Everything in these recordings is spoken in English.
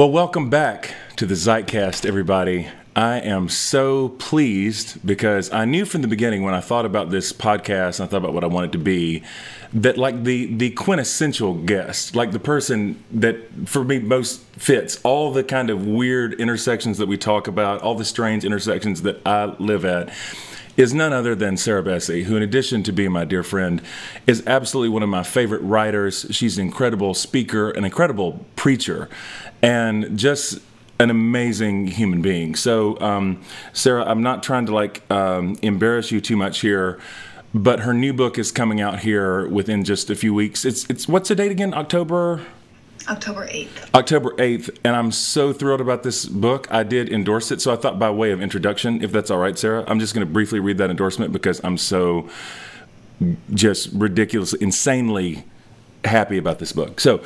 Well, welcome back to the Zeitcast, everybody. I am so pleased because I knew from the beginning when I thought about this podcast and I thought about what I wanted to be that like the the quintessential guest, like the person that for me most fits all the kind of weird intersections that we talk about, all the strange intersections that I live at is none other than Sarah Bessey, who, in addition to being my dear friend, is absolutely one of my favorite writers. She's an incredible speaker, an incredible preacher, and just an amazing human being. So, um, Sarah, I'm not trying to like um, embarrass you too much here, but her new book is coming out here within just a few weeks. It's it's what's the date again? October. October 8th. October 8th, and I'm so thrilled about this book. I did endorse it, so I thought by way of introduction, if that's all right, Sarah, I'm just going to briefly read that endorsement because I'm so just ridiculously, insanely happy about this book. So,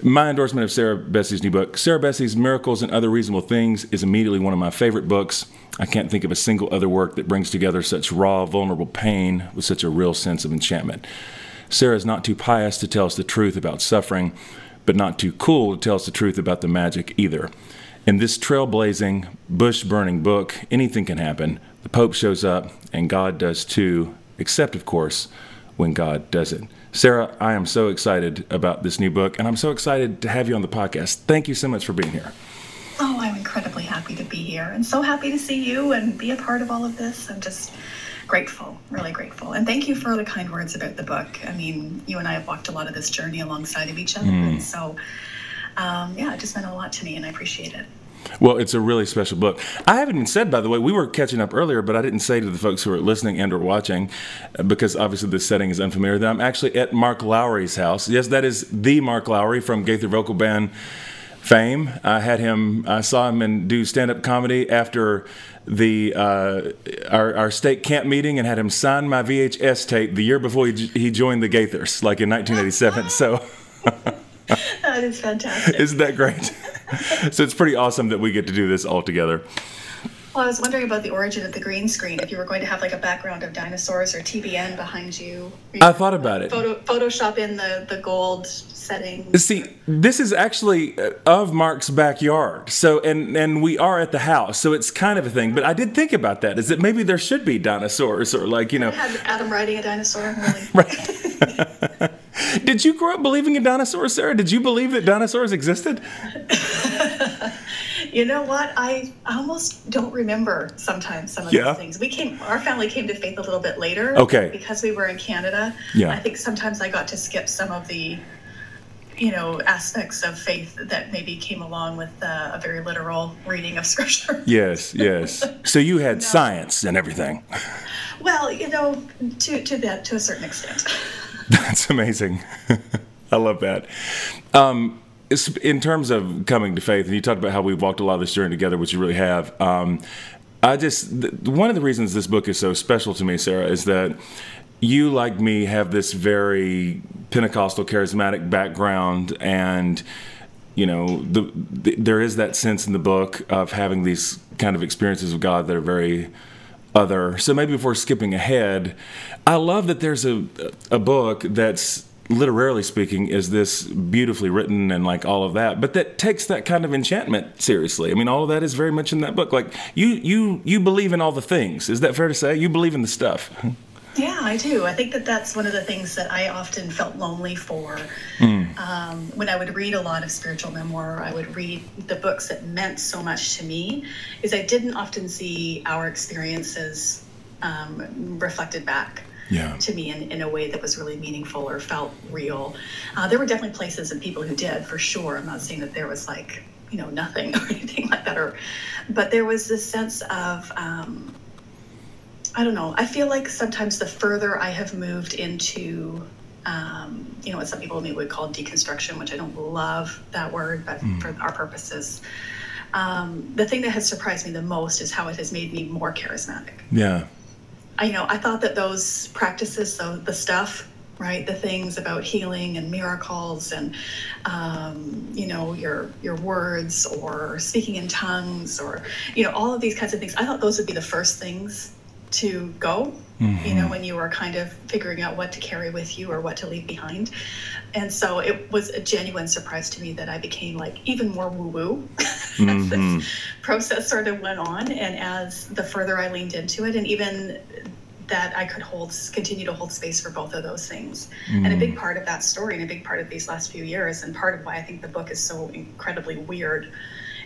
my endorsement of Sarah Bessey's new book, Sarah Bessey's Miracles and Other Reasonable Things, is immediately one of my favorite books. I can't think of a single other work that brings together such raw, vulnerable pain with such a real sense of enchantment. Sarah is not too pious to tell us the truth about suffering but not too cool to tell us the truth about the magic either. In this trailblazing, bush burning book, anything can happen. The Pope shows up, and God does too, except, of course, when God does it. Sarah, I am so excited about this new book, and I'm so excited to have you on the podcast. Thank you so much for being here. Oh, I'm incredibly happy to be here and so happy to see you and be a part of all of this. I'm just grateful, really grateful. And thank you for the kind words about the book. I mean, you and I have walked a lot of this journey alongside of each other. Mm. And so, um, yeah, it just meant a lot to me and I appreciate it. Well, it's a really special book. I haven't even said, by the way, we were catching up earlier, but I didn't say to the folks who are listening and or watching, uh, because obviously the setting is unfamiliar, that I'm actually at Mark Lowry's house. Yes, that is the Mark Lowry from Gaither Vocal Band fame. I had him, I saw him and do stand-up comedy after the uh, our, our state camp meeting and had him sign my VHS tape the year before he, he joined the Gaithers, like in 1987. so that is fantastic. Isn't that great? so it's pretty awesome that we get to do this all together. Well, I was wondering about the origin of the green screen. If you were going to have like a background of dinosaurs or TBN behind you. you I thought about it. Photo, Photoshop in the, the gold setting. See, this is actually uh, of Mark's backyard. So, and and we are at the house, so it's kind of a thing. But I did think about that. Is that maybe there should be dinosaurs or like you know. I had Adam riding a dinosaur. Really. right. did you grow up believing in dinosaurs, Sarah? Did you believe that dinosaurs existed? You know what? I almost don't remember sometimes some of yeah. those things. We came, our family came to faith a little bit later. Okay. Because we were in Canada. Yeah. I think sometimes I got to skip some of the, you know, aspects of faith that maybe came along with uh, a very literal reading of scripture. Yes, yes. So you had no. science and everything. Well, you know, to to that to a certain extent. That's amazing. I love that. Um, in terms of coming to faith, and you talked about how we've walked a lot of this journey together, which you really have. Um, I just one of the reasons this book is so special to me, Sarah, is that you, like me, have this very Pentecostal charismatic background, and you know, the, the, there is that sense in the book of having these kind of experiences with God that are very other. So maybe before skipping ahead, I love that there's a a book that's literarily speaking, is this beautifully written and like all of that, but that takes that kind of enchantment seriously. I mean, all of that is very much in that book. Like you, you, you believe in all the things. Is that fair to say? You believe in the stuff. Yeah, I do. I think that that's one of the things that I often felt lonely for. Mm. Um, when I would read a lot of spiritual memoir, I would read the books that meant so much to me, is I didn't often see our experiences um, reflected back yeah. to me in, in a way that was really meaningful or felt real. Uh, there were definitely places and people who did, for sure. I'm not saying that there was like, you know, nothing or anything like that. Or, but there was this sense of, um, I don't know. I feel like sometimes the further I have moved into, um, you know, what some people maybe would call deconstruction, which I don't love that word, but mm. for our purposes, um, the thing that has surprised me the most is how it has made me more charismatic. Yeah. I, you know, I thought that those practices, so the stuff, right, the things about healing and miracles, and um, you know, your your words or speaking in tongues, or you know, all of these kinds of things. I thought those would be the first things to go mm-hmm. you know when you were kind of figuring out what to carry with you or what to leave behind and so it was a genuine surprise to me that i became like even more woo woo mm-hmm. this process sort of went on and as the further i leaned into it and even that I could hold, continue to hold space for both of those things. Mm. And a big mm. part of that story, and a big part of these last few years, and part of why I think the book is so incredibly weird,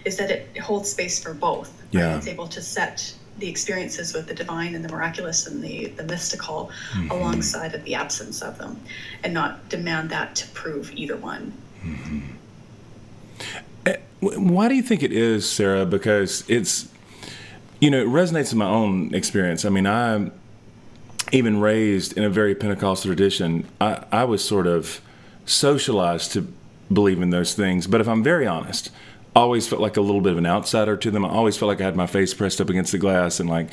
is that it holds space for both. Yeah. Right? It's able to set the experiences with the divine and the miraculous and the, the mystical mm-hmm. alongside of the absence of them, and not demand that to prove either one. Mm-hmm. Eh, why do you think it is, Sarah? Because it's, you know, it resonates in my own experience. I mean, I'm even raised in a very Pentecostal tradition, I, I was sort of socialized to believe in those things. But if I'm very honest, always felt like a little bit of an outsider to them. I always felt like I had my face pressed up against the glass and like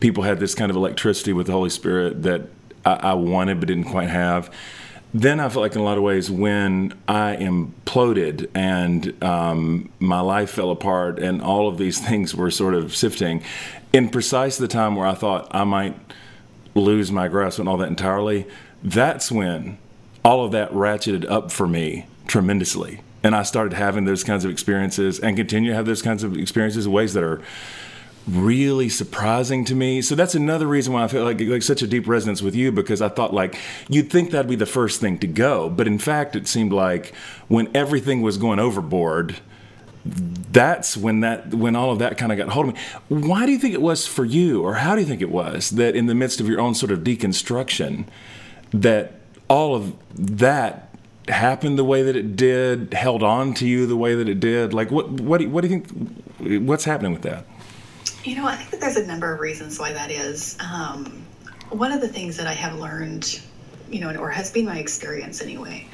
people had this kind of electricity with the Holy Spirit that I, I wanted but didn't quite have. Then I felt like in a lot of ways when I imploded and um, my life fell apart and all of these things were sort of sifting, in precise the time where I thought I might – lose my grasp on all that entirely, that's when all of that ratcheted up for me tremendously. And I started having those kinds of experiences and continue to have those kinds of experiences in ways that are really surprising to me. So that's another reason why I feel like like such a deep resonance with you because I thought like you'd think that'd be the first thing to go, but in fact it seemed like when everything was going overboard, that's when that when all of that kind of got hold of me. Why do you think it was for you, or how do you think it was that in the midst of your own sort of deconstruction, that all of that happened the way that it did, held on to you the way that it did? Like, what what do you, what do you think? What's happening with that? You know, I think that there's a number of reasons why that is. Um, one of the things that I have learned, you know, or has been my experience anyway,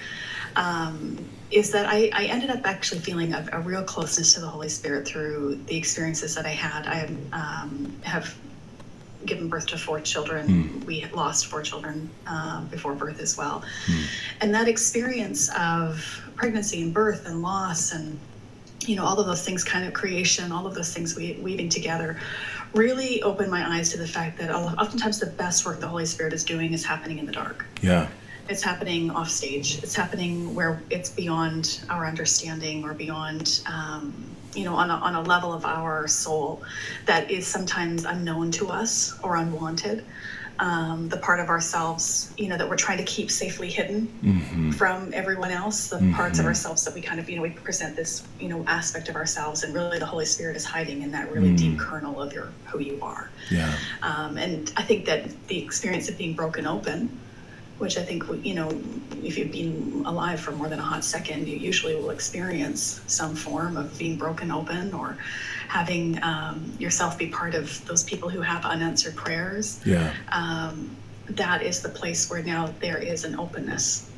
um, is that I, I, ended up actually feeling a, a, real closeness to the Holy Spirit through the experiences that I had. I um, have given birth to four children. Mm. We lost four children uh, before birth as well. Mm. And that experience of pregnancy and birth and loss and you know all of those things kind of creation all of those things we, weaving together really opened my eyes to the fact that oftentimes the best work the holy spirit is doing is happening in the dark yeah it's happening off stage. It's happening where it's beyond our understanding or beyond, um, you know, on a, on a level of our soul that is sometimes unknown to us or unwanted. Um, the part of ourselves, you know, that we're trying to keep safely hidden mm-hmm. from everyone else, the mm-hmm. parts of ourselves that we kind of, you know, we present this, you know, aspect of ourselves, and really the Holy Spirit is hiding in that really mm. deep kernel of your who you are. Yeah. Um, and I think that the experience of being broken open which I think, you know, if you've been alive for more than a hot second, you usually will experience some form of being broken open or having um, yourself be part of those people who have unanswered prayers. Yeah. Um, that is the place where now there is an openness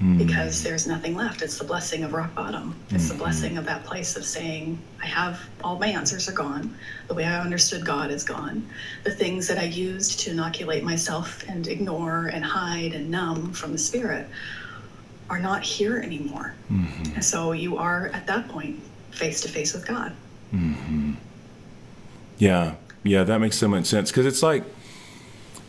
mm. because there's nothing left. It's the blessing of rock bottom. It's mm. the hmm. blessing of that place of saying, I have all my answers are gone. The way I understood God is gone. The things that I used to inoculate myself and ignore and hide and numb from the spirit are not here anymore. Mm-hmm. And so you are at that point face to face with God. Mm-hmm. Yeah, yeah, that makes so much sense because it's like,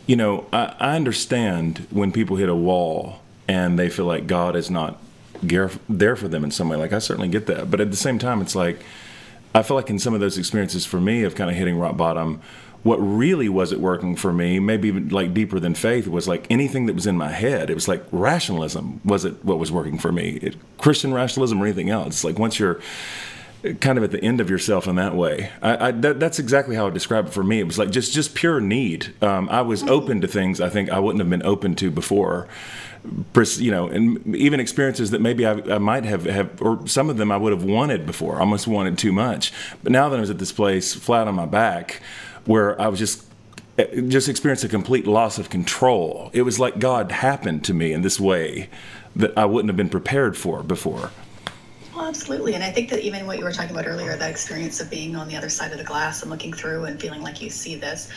you know, I, I understand when people hit a wall and they feel like God is not there for them in some way. Like I certainly get that, but at the same time, it's like I feel like in some of those experiences for me of kind of hitting rock bottom, what really wasn't working for me, maybe even like deeper than faith, was like anything that was in my head. It was like rationalism was it what was working for me, it, Christian rationalism or anything else. Like once you're kind of at the end of yourself in that way. I, I, that, that's exactly how I describe it for me. It was like just just pure need. Um, I was open to things I think I wouldn't have been open to before you know, and even experiences that maybe I, I, might have, have, or some of them I would have wanted before, almost wanted too much. But now that I was at this place, flat on my back, where I was just just experienced a complete loss of control. It was like God happened to me in this way that I wouldn't have been prepared for before. Well, absolutely. And I think that even what you were talking about earlier, that experience of being on the other side of the glass and looking through and feeling like you see this.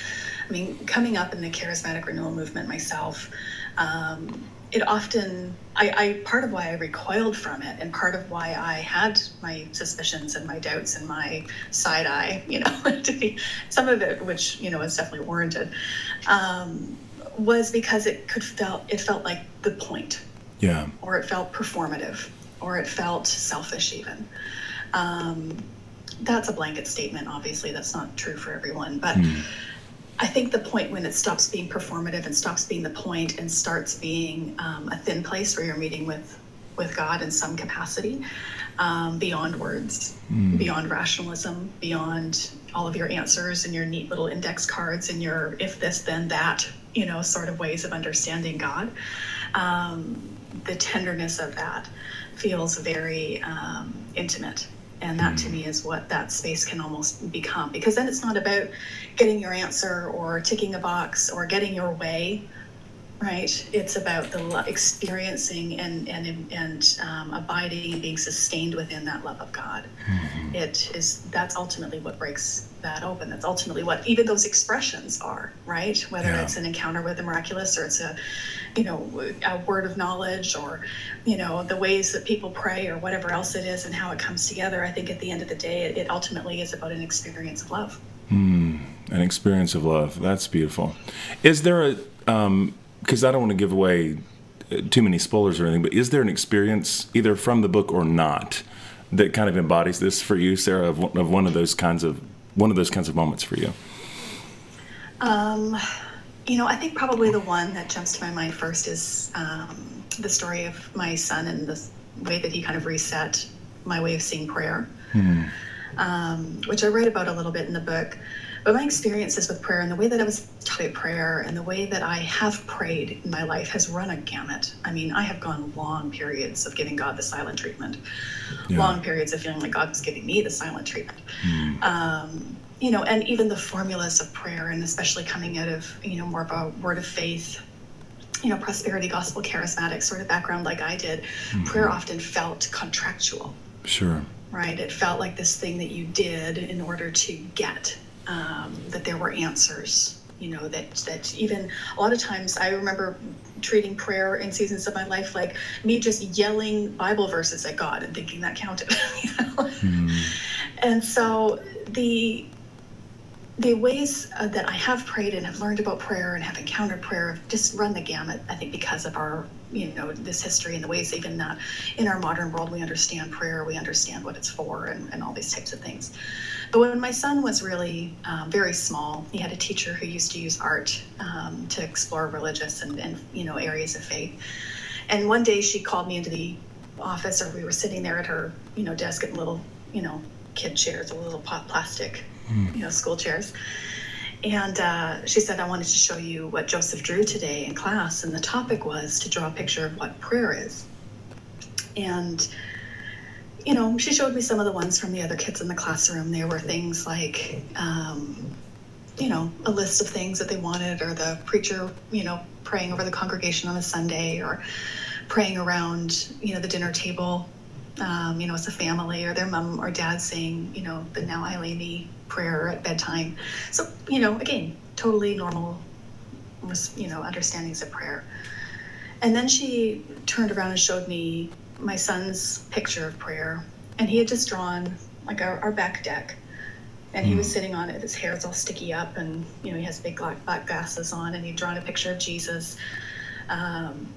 I mean, coming up in the charismatic renewal movement myself, um, it often I, I part of why I recoiled from it and part of why I had my suspicions and my doubts and my side eye, you know, to be some of it, which you know is definitely warranted, um, was because it could felt it felt like the point, yeah, or it felt performative, or it felt selfish even. Um, that's a blanket statement. Obviously, that's not true for everyone, but. Mm I think the point when it stops being performative and stops being the point and starts being um, a thin place where you're meeting with with God in some capacity, um, beyond words, mm. beyond rationalism, beyond all of your answers and your neat little index cards and your if this then that you know sort of ways of understanding God. Um, the tenderness of that feels very um, intimate. And that to me is what that space can almost become. Because then it's not about getting your answer or ticking a box or getting your way right. It's about the experiencing and and and um, abiding and being sustained within that love of god. Mm-hmm. it is that's ultimately what breaks that open. That's ultimately what even those expressions are right? Whether yeah. it's an encounter with the miraculous or it's a you know a word of knowledge or you know the ways that people pray or whatever else it is and how it comes together i think at the end of the day it, it ultimately is about an experience of love. Mm, an experience of love. That's beautiful. Is there a um, because I don't want to give away uh, too many spoilers or anything, but is there an experience either from the book or not that kind of embodies this for you, Sarah, of, of one of those kinds of one of those kinds of moments for you? Um, you know, I think probably the one that jumps to my mind first is um, the story of my son and the way that he kind of reset my way of seeing prayer, hmm. um, which I write about a little bit in the book. But my experiences with prayer and the way that I was taught prayer and the way that I have prayed in my life has run a gamut. I mean, I have gone long periods of giving God the silent treatment, yeah. long periods of feeling like God was giving me the silent treatment. Mm. Um, you know, and even the formulas of prayer, and especially coming out of, you know, more of a word of faith you know, prosperity gospel charismatic sort of background like I did, mm-hmm. prayer often felt contractual. Sure. Right. It felt like this thing that you did in order to get um, that there were answers you know that that even a lot of times i remember treating prayer in seasons of my life like me just yelling bible verses at god and thinking that counted you know? mm. and so the the ways uh, that i have prayed and have learned about prayer and have encountered prayer have just run the gamut i think because of our you know this history and the ways even that in our modern world we understand prayer we understand what it's for and, and all these types of things but when my son was really um, very small, he had a teacher who used to use art um, to explore religious and, and you know areas of faith. And one day she called me into the office, or we were sitting there at her you know desk at little you know kid chairs, or little plastic mm. you know school chairs. And uh, she said, I wanted to show you what Joseph drew today in class. And the topic was to draw a picture of what prayer is. And you know, she showed me some of the ones from the other kids in the classroom. There were things like, um, you know, a list of things that they wanted, or the preacher, you know, praying over the congregation on a Sunday, or praying around, you know, the dinner table, um, you know, as a family, or their mom or dad saying, you know, the Now I Lay Me prayer at bedtime. So, you know, again, totally normal, you know, understandings of prayer. And then she turned around and showed me my son's picture of prayer, and he had just drawn like our, our back deck, and he was hmm. sitting on it. His hair's all sticky up, and you know he has big black, black glasses on, and he'd drawn a picture of Jesus. Um,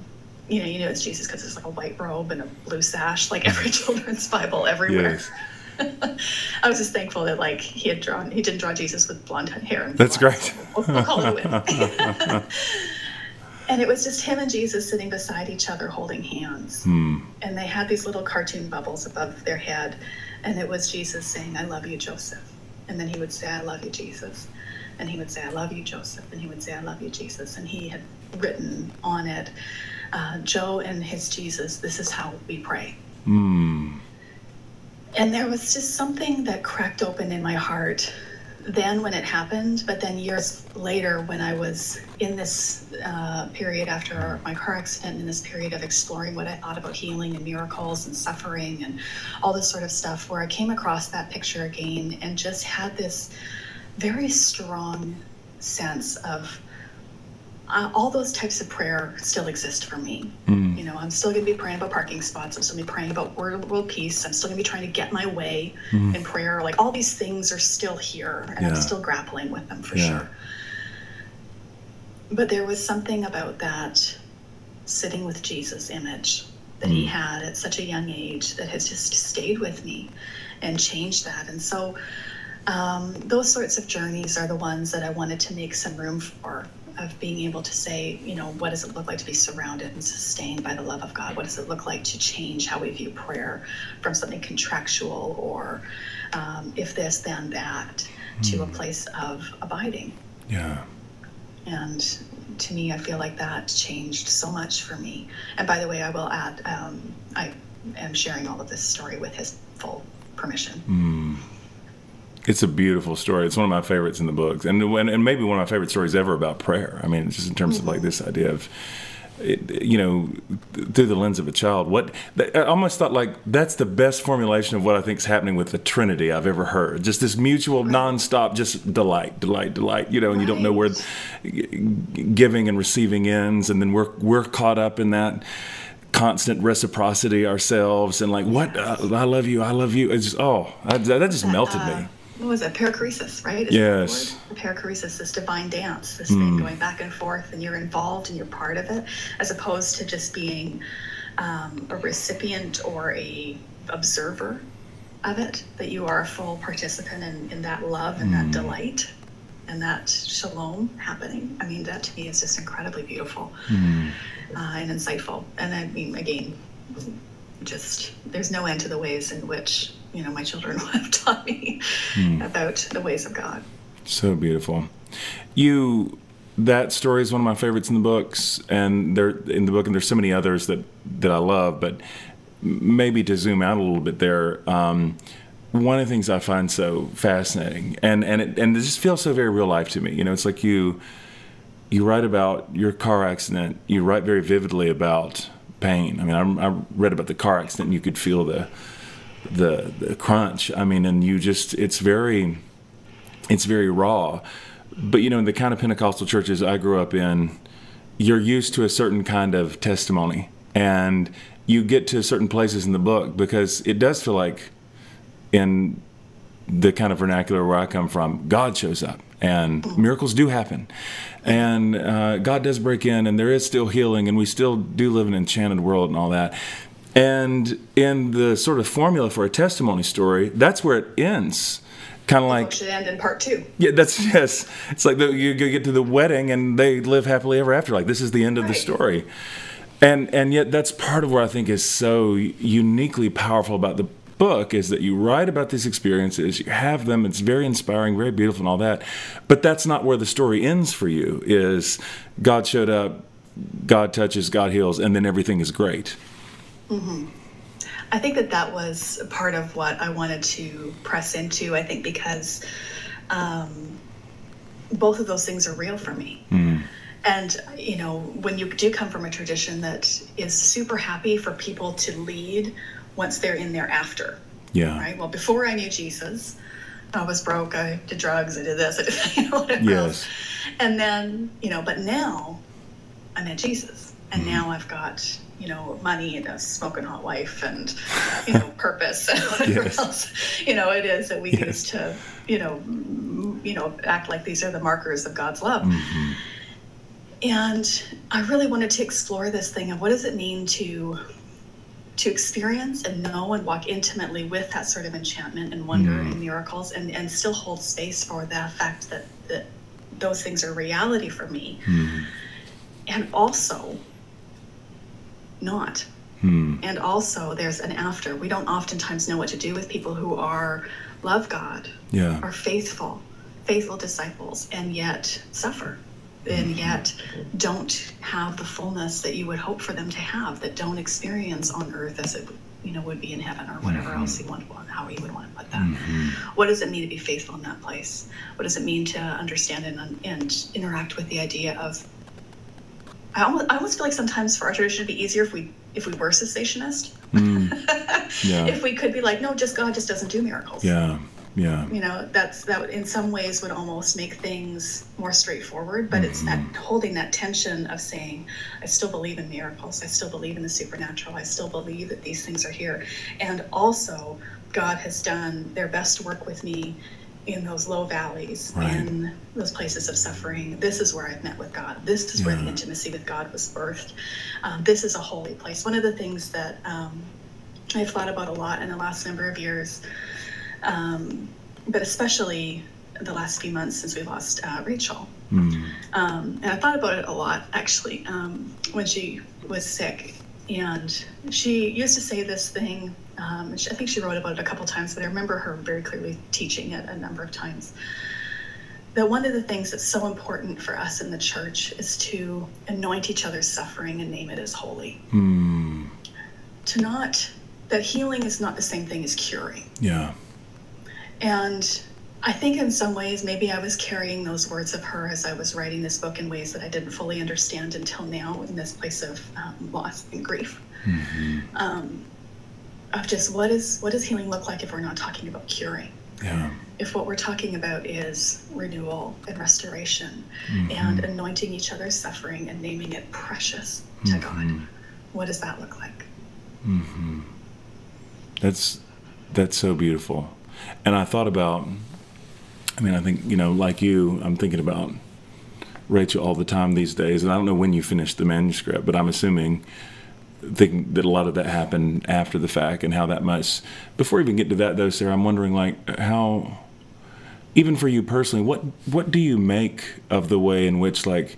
you know, you know it's Jesus because it's like a white robe and a blue sash, like every children's Bible everywhere. Yes. I was just thankful that like he had drawn, he didn't draw Jesus with blonde hair. That's great. We'll, we'll call it a win. and it was just him and Jesus sitting beside each other holding hands. Hmm. And they had these little cartoon bubbles above their head. And it was Jesus saying, I love you, Joseph. And then he would say, I love you, Jesus. And he would say, I love you, Joseph. And he would say, I love you, Jesus. And he had written on it, uh, Joe and his Jesus, this is how we pray. Hmm. And there was just something that cracked open in my heart then when it happened, but then years later when I was in this uh, period after my car accident, in this period of exploring what I thought about healing and miracles and suffering and all this sort of stuff, where I came across that picture again and just had this very strong sense of uh, all those types of prayer still exist for me. Mm. You know, I'm still going to be praying about parking spots. I'm still going to be praying about world, world peace. I'm still going to be trying to get my way Mm. in prayer. Like all these things are still here, and I'm still grappling with them for Yeah. sure. But there was something about that sitting with Jesus image that he Mm. had at such a young age that has just stayed with me and changed that. And so um, those sorts of journeys are the ones that I wanted to make some room for of being able to say, you know, what does it look like to be surrounded and sustained by the love of God? What does it look like to change how we view prayer from something contractual or um, if this, then that to a place of abiding? Yeah. And to me, I feel like that changed so much for me. And by the way, I will add, um, I am sharing all of this story with his full permission. Mm. It's a beautiful story. It's one of my favorites in the books, and and, and maybe one of my favorite stories ever about prayer. I mean, just in terms of like this idea of, it, you know, through the lens of a child. What I almost thought like that's the best formulation of what I think is happening with the Trinity I've ever heard. Just this mutual, nonstop, just delight, delight, delight. You know, and you don't know where giving and receiving ends, and then we're we're caught up in that constant reciprocity ourselves and like what uh, I love you, I love you. It's just oh, I, that just melted Uh, me. What was it? Perichoresis, right? Is Yes. perichoresis, this divine dance, this thing going back and forth, and you're involved and you're part of it, as opposed to just being um, a recipient or a observer of it. That you are a full participant in, in that love and that delight and that shalom happening. I mean, that to me is just incredibly beautiful Mm. uh, and insightful. And I mean, again, just there's no end to the ways in which you know my children have taught me about the ways of God. So beautiful. You that story is one of my favorites in the books, and there in the book, and there's so many others that that I love. But maybe to zoom out a little bit there, um, one of the things I find so fascinating, and and it, and it just feels so very real life to me. You know, it's like you you write about your car accident. You write very vividly about pain. I mean, I, I read about the car accident, and you could feel the the the crunch. I mean, and you just it's very it's very raw. But you know, in the kind of Pentecostal churches I grew up in, you're used to a certain kind of testimony, and you get to certain places in the book because it does feel like in the kind of vernacular where I come from, God shows up and miracles do happen. And uh, God does break in, and there is still healing, and we still do live in an enchanted world and all that. And in the sort of formula for a testimony story, that's where it ends. Kind of Like, should end in part two. yeah, that's yes. It's like the, you go get to the wedding and they live happily ever after. Like this is the end of the story, and and yet that's part of what I think is so uniquely powerful about the book is that you write about these experiences, you have them. It's very inspiring, very beautiful, and all that. But that's not where the story ends for you. Is God showed up, God touches, God heals, and then everything is great. I think that that was part of what I wanted to press into. I think because um, both of those things are real for me. And, you know, when you do come from a tradition that is super happy for people to lead once they're in there after, Yeah. right? Well, before I knew Jesus, I was broke, I did drugs, I did this, I did, you know, whatever Yes. else. And then, you know, but now I met Jesus. And Mm-hmm. now I've got, you know, money and a smoking hot wife and, you know, purpose and whatever Yes. else, you know, it is that we Yes. use to, you know, m- you know, act like these are the markers of God's love. Mm-hmm. And I really wanted to explore this thing of what does it mean to to experience and know and walk intimately with that sort of enchantment and wonder and miracles and, and still hold space for the fact that, that those things are reality for me. And also not. Hmm. And also there's an after. We don't oftentimes know what to do with people who are love God, Yeah. are faithful, faithful disciples, and yet suffer, and mm-hmm. yet don't have the fullness that you would hope for them to have, that don't experience on earth as it you know would be in heaven or whatever mm-hmm. else you want, how you would want to put that. Mm-hmm. What does it mean to be faithful in that place? What does it mean to understand and, and interact with the idea of? I almost, I almost feel like sometimes for our tradition it'd be easier if we if we were cessationist. Yeah. if we could be like, no, just God just doesn't do miracles. Yeah. Yeah. You know, that's that in some ways would almost make things more straightforward, but mm-hmm. it's that mm-hmm. holding that tension of saying, I still believe in miracles. I still believe in the supernatural. I still believe that these things are here. And also, God has done their best work with me in those low valleys, right. in those places of suffering. This is where I've met with God. This is yeah. where the intimacy with God was birthed. Um, this is a holy place. One of the things that um, I've thought about a lot in the last number of years um, but especially the last few months since we lost uh, Rachel. Mm. Um, and I thought about it a lot actually um, when she was sick. And she used to say this thing. Um, she, I think she wrote about it a couple times, but I remember her very clearly teaching it a number of times. That one of the things that's so important for us in the church is to anoint each other's suffering and name it as holy. Mm. To not, that healing is not the same thing as curing. Yeah and I think in some ways, maybe I was carrying those words of her as I was writing this book in ways that I didn't fully understand until now in this place of um, loss and grief. Mm-hmm. Um, of just what is what does healing look like if we're not talking about curing? Yeah. If what we're talking about is renewal and restoration mm-hmm. and anointing each other's suffering and naming it precious to mm-hmm. God, what does that look like? Mm-hmm. That's that's so beautiful. And I thought about, I mean, I think, you know, like you, I'm thinking about Rachel all the time these days. And I don't know when you finished the manuscript, but I'm assuming thinking that a lot of that happened after the fact and how that must before even get to that though sarah i'm wondering like how even for you personally what what do you make of the way in which like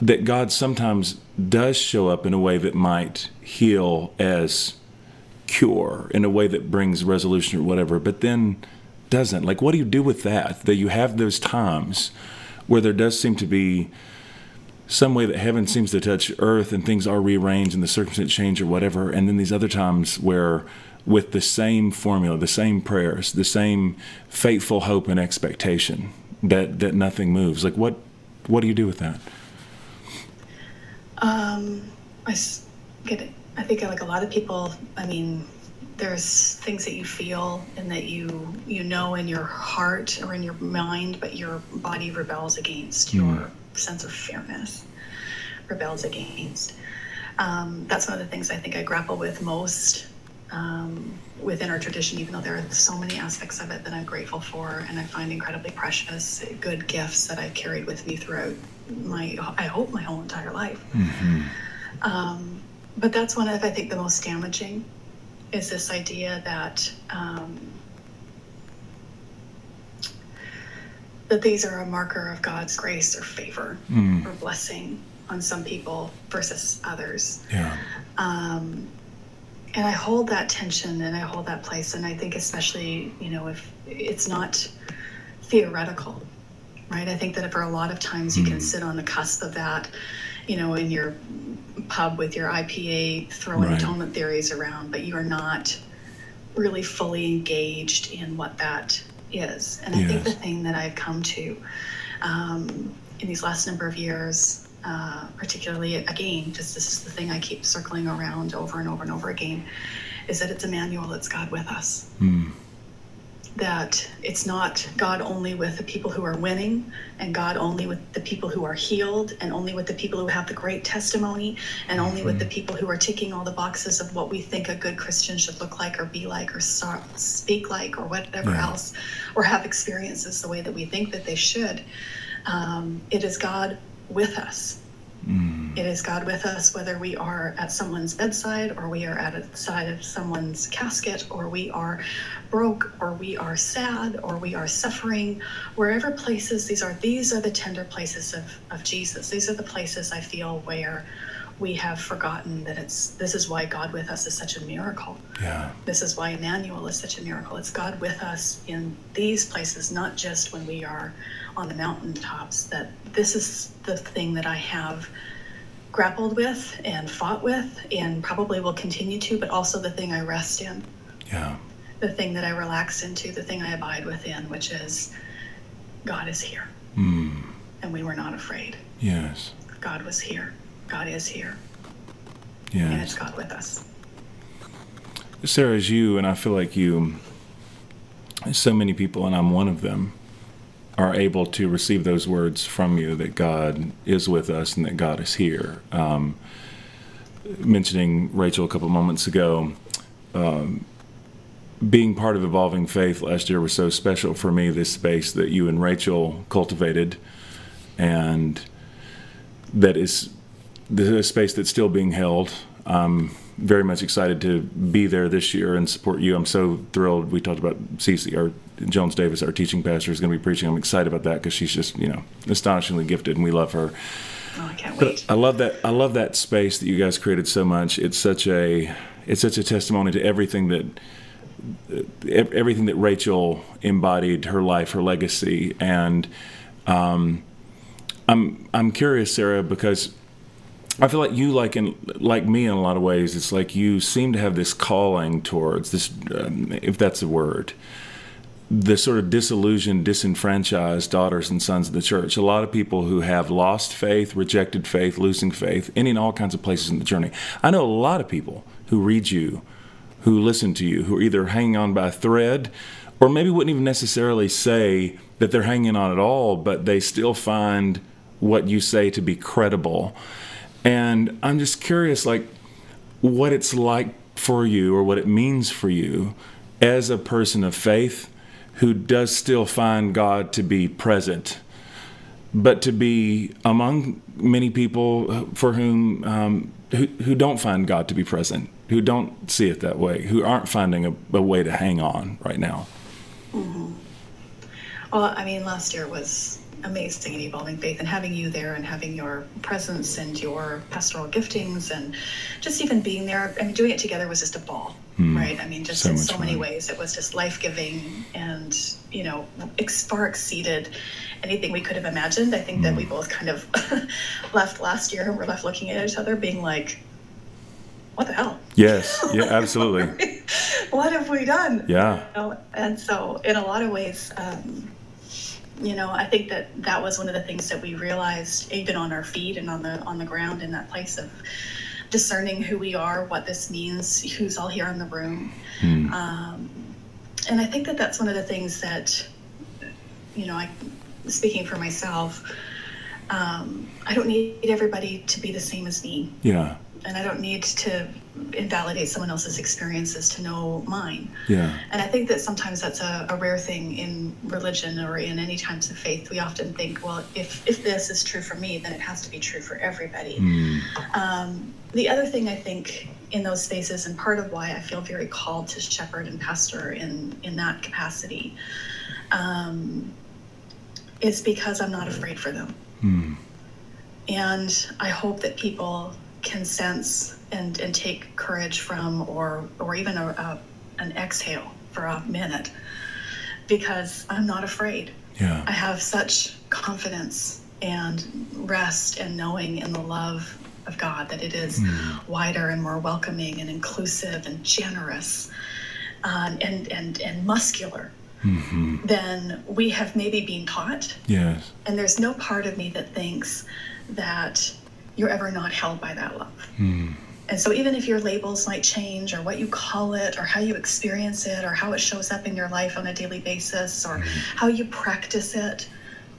that god sometimes does show up in a way that might heal as cure in a way that brings resolution or whatever, but then doesn't. Like, what do you do with that? That you have those times where there does seem to be some way that heaven seems to touch earth and things are rearranged and the circumstances change or whatever, and then these other times where with the same formula, the same prayers, the same faithful hope and expectation that that nothing moves. Like what what do you do with that? Um, I get it. I think like a lot of people, I mean, there's things that you feel and that you you know in your heart or in your mind, but your body rebels against mm. your sense of fairness, rebels against. Um, that's one of the things I think I grapple with most um, within our tradition, even though there are so many aspects of it that I'm grateful for and I find incredibly precious, good gifts that I've carried with me throughout my, I hope, my whole entire life. Mm-hmm. Um, but that's one of, I think, the most damaging is this idea that um, that these are a marker of God's grace or favor mm. or blessing on some people versus others. Yeah. Um, and I hold that tension and I hold that place, and I think especially you know if it's not theoretical, right? I think that for a lot of times you mm. can hmm. sit on the cusp of that, you know, in your pub with your IPA throwing right. atonement theories around, but you are not really fully engaged in what that is. And I yes. think the thing that I've come to um, in these last number of years, uh, particularly again, just this is the thing I keep circling around over and over and over again, is that it's Emmanuel, it's God with us. Mm that it's not God only with the people who are winning and God only with the people who are healed and only with the people who have the great testimony and only with the mm-hmm. people who are ticking all the boxes of what we think a good Christian should look like or be like or start, speak like or whatever yeah. else or have experiences the way that we think that they should. Um, it is God with us It is God with us, whether we are at someone's bedside or we are at the side of someone's casket or we are broke or we are sad or we are suffering. Wherever places these are, these are the tender places of, of Jesus. These are the places I feel where we have forgotten that it's this is why God with us is such a miracle. Yeah. This is why Emmanuel is such a miracle. It's God with us in these places, not just when we are on the mountaintops. That this is the thing that I have grappled with and fought with and probably will continue to, but also the thing I rest in. Yeah. The thing that I relax into, the thing I abide within, which is God is here. Mm. And we were not afraid. Yes. God was here. God is here. Yes. And it's God with us. Sarah, as you, and I feel like you, so many people, and I'm one of them, are able to receive those words from you that God is with us and that God is here. Um, mentioning Rachel a couple moments ago, um, being part of Evolving Faith last year was so special for me, this space that you and Rachel cultivated, and that is the space that's still being held. I'm very much excited to be there this year and support you. I'm so thrilled. We talked about Cece, our Jones Davis, our teaching pastor, is going to be preaching. I'm excited about that because she's just, you know, astonishingly gifted, and we love her. Oh, I can't wait. But I love that. I love that space that you guys created so much. It's such a, it's such a testimony to everything that everything that Rachel embodied, her life, her legacy, and um, I'm I'm curious, Sarah, because I feel like you, like in like me, in a lot of ways, it's like you seem to have this calling towards this, um, if that's a word, the sort of disillusioned, disenfranchised daughters and sons of the church. A lot of people who have lost faith, rejected faith, losing faith, and in all kinds of places in the journey. I know a lot of people who read you who listen to you, who are either hanging on by a thread or maybe wouldn't even necessarily say that they're hanging on at all, but they still find what you say to be credible. And I'm just curious, like, what it's like for you or what it means for you as a person of faith who does still find God to be present, but to be among many people for whom um, who, who don't find God to be present who don't see it that way, who aren't finding a, a way to hang on right now. Mm-hmm. Well, I mean, last year was amazing and evolving faith and having you there and having your presence and your pastoral giftings and just even being there i mean doing it together was just a ball mm, right i mean just so in so many ways it was just life-giving and you know ex- far exceeded anything we could have imagined i think mm. that we hmm. both kind of left last year and we're left looking at each other being like what the hell? Yes, yeah, absolutely. what have we done? Yeah. You know? And so, in a lot of ways, um, you know, I think that that was one of the things that we realized, even on our feet and on the on the ground, in that place of discerning who we are, what this means, who's all here in the room. Hmm. Um, and I think that that's one of the things that, you know, I, speaking for myself, um, I don't need everybody to be the same as me. Yeah and I don't need to invalidate someone else's experiences to know mine. Yeah. And I think that sometimes that's a, a, rare thing in religion or in any types of faith. We often think, well, if, if this is true for me, then it has to be true for everybody. Mm. Um, the other thing I think in those spaces, and part of why I feel very called to shepherd and pastor in, in that capacity, um, is because I'm not afraid for them. Mm. And I hope that people can sense and, and take courage from, or, or even a, a, an exhale for a minute, because I'm not afraid. Yeah. I have such confidence and rest and knowing in the love of God that it is mm. wider and more welcoming and inclusive and generous um, and, and, and muscular. Mm-hmm. than we have maybe been taught. Yes. And there's no part of me that thinks that you're ever not held by that love. Mm. And so, even if your labels might change, or what you call it, or how you experience it, or how it shows up in your life on a daily basis, or mm. how you practice it,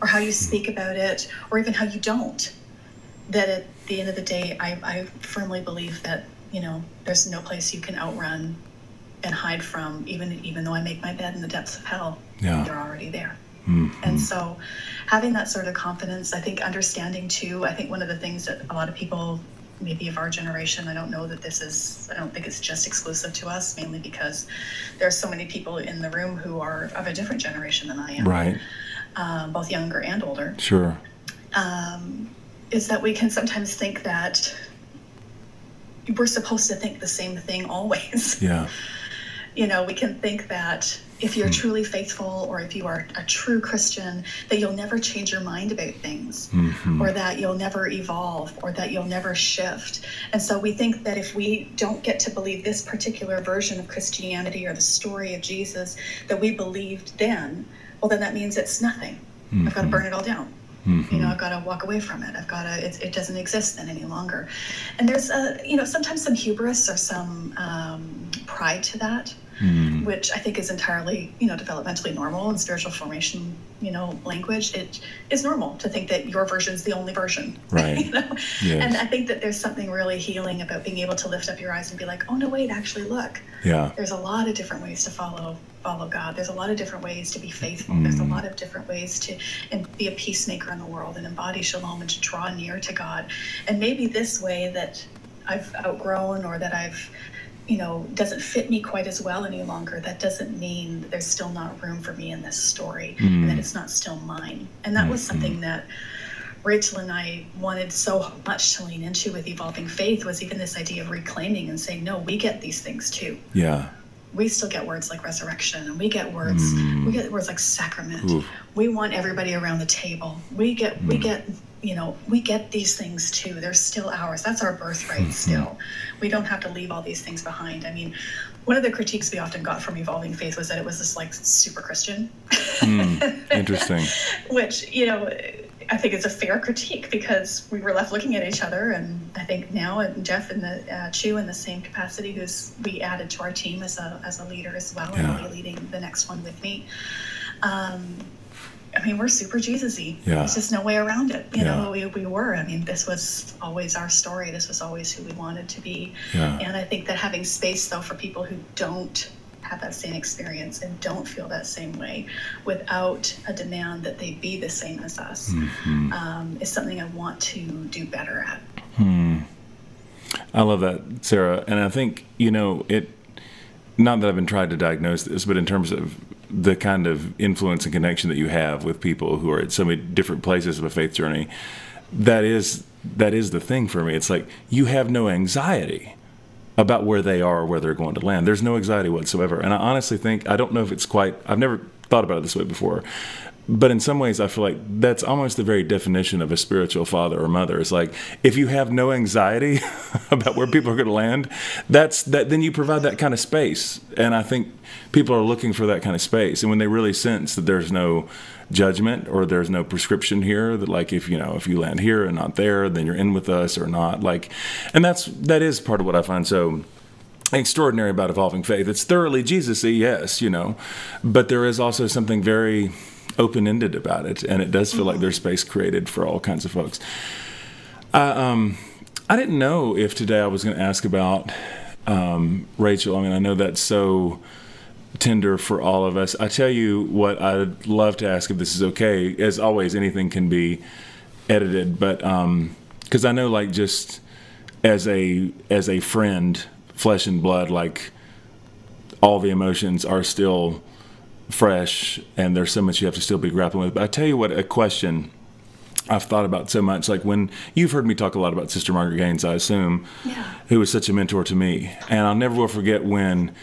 or how you speak mm. about it, or even how you don't, that at the end of the day, I, I firmly believe that you know there's no place you can outrun and hide from, even even though I make my bed in the depths of hell. Yeah. You're already there. Mm-hmm. And so having that sort of confidence, I think understanding too, I think one of the things that a lot of people maybe of our generation. I don't know that this is, I don't think it's just exclusive to us, mainly because there are so many people in the room who are of a different generation than I am. Right. Um, both younger and older. Sure. Um, is that we can sometimes think that we're supposed to think the same thing always. Yeah. you know, we can think that if you're mm. truly faithful or if you are a true Christian, that you'll never change your mind about things mm-hmm. or that you'll never evolve or that you'll never shift. And so we think that if we don't get to believe this particular version of Christianity or the story of Jesus that we believed then, well, then that means it's nothing. Mm-hmm. I've got to burn it all down. Mm-hmm. You know, I've got to walk away from it. I've got to, it, it doesn't exist then any longer. And there's, a, you know, sometimes some hubris or some um, pride to that mm. which I think is entirely, you know, developmentally normal in spiritual formation, you know, language. It is normal to think that your version is the only version. Right. you know? yes. And I think that there's something really healing about being able to lift up your eyes and be like, oh no, wait, actually look. Yeah. There's a lot of different ways to follow follow God. There's a lot of different ways to be faithful. Mm. There's a lot of different ways to and be a peacemaker in the world and embody shalom and to draw near to God. And maybe this way that I've outgrown or that I've you know doesn't fit me quite as well any longer that doesn't mean that there's still not room for me in this story mm. and that mm. it's not still mine and that mm-hmm. was something that Rachel and I wanted so much to lean into with evolving faith was even this idea of reclaiming and saying no we get these things too yeah we still get words like resurrection and we get words mm. we get words like sacrament Oof. we want everybody around the table we get mm. we get you know we get these things too they're still ours that's our birthright mm-hmm. still we don't have to leave all these things behind i mean one of the critiques we often got from evolving faith was that it was this like super christian mm, interesting which you know I think it's a fair critique because we were left looking at each other, and I think now and Jeff and the uh, Chu in the same capacity, who's we added to our team as a as a leader as well, yeah. and will be leading the next one with me. Um, I mean, we're super Jesusy. Yeah. There's just no way around it. You yeah. know, we, we were. I mean, this was always our story. This was always who we wanted to be. Yeah. And I think that having space, though, for people who don't have that same experience and don't feel that same way without a demand that they be the same as us mm-hmm. um, is something I want to do better at. Hmm. I love that, Sarah. And I think, you know, it, not that I've been trying to diagnose this, but in terms of the kind of influence and connection that you have with people who are at so many different places of a faith journey, that is that is the thing for me. It's like you have no anxiety about where they are or where they're going to land. There's no anxiety whatsoever. And I honestly think, I don't know if it's quite, I've never thought about it this way before, but in some ways, I feel like that's almost the very definition of a spiritual father or mother. It's like if you have no anxiety about where people are going to land, that's that. Then you provide that kind of space, and I think people are looking for that kind of space. And when they really sense that there's no judgment or there's no prescription here that like if you know if you land here and not there then you're in with us or not like and that's that is part of what i find so extraordinary about evolving faith it's thoroughly jesus-y yes you know but there is also something very open-ended about it and it does feel like there's space created for all kinds of folks I, um, I didn't know if today i was going to ask about um, rachel i mean i know that's so tender for all of us. I tell you what I'd love to ask if this is okay. As always, anything can be edited, but because um, I know, like, just as a as a friend, flesh and blood, like all the emotions are still fresh, and there's so much you have to still be grappling with. But I tell you what, a question. I've thought about so much. Like when you've heard me talk a lot about Sister Margaret Gaines, I assume, yeah. who was such a mentor to me. And I'll never will forget when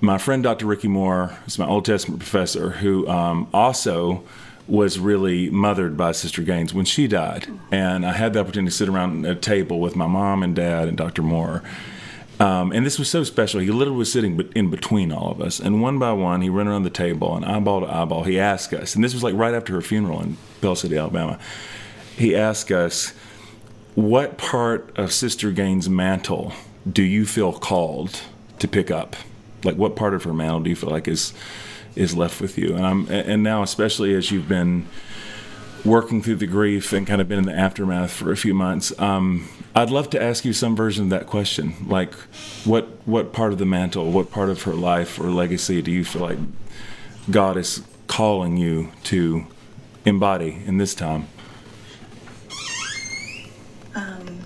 my friend Dr. Rickie Moore is my Old Testament professor who um, also was really mothered by Sister Gaines when she died. And I had the opportunity to sit around a table with my mom and dad and Dr. Moore. Um, and this was so special. He literally was sitting in between all of us. And one by one, he ran around the table and eyeball to eyeball, he asked us, and this was like right after her funeral in Bell City, Alabama. He asked us, What part of Sister Gaines' mantle do you feel called to pick up? like what part of her mantle do you feel like is is left with you? And I'm and now especially as you've been working through the grief and kind of been in the aftermath for a few months. Um, I'd love to ask you some version of that question. Like, what what part of the mantle, what part of her life or legacy do you feel like God is calling you to embody in this time? Um,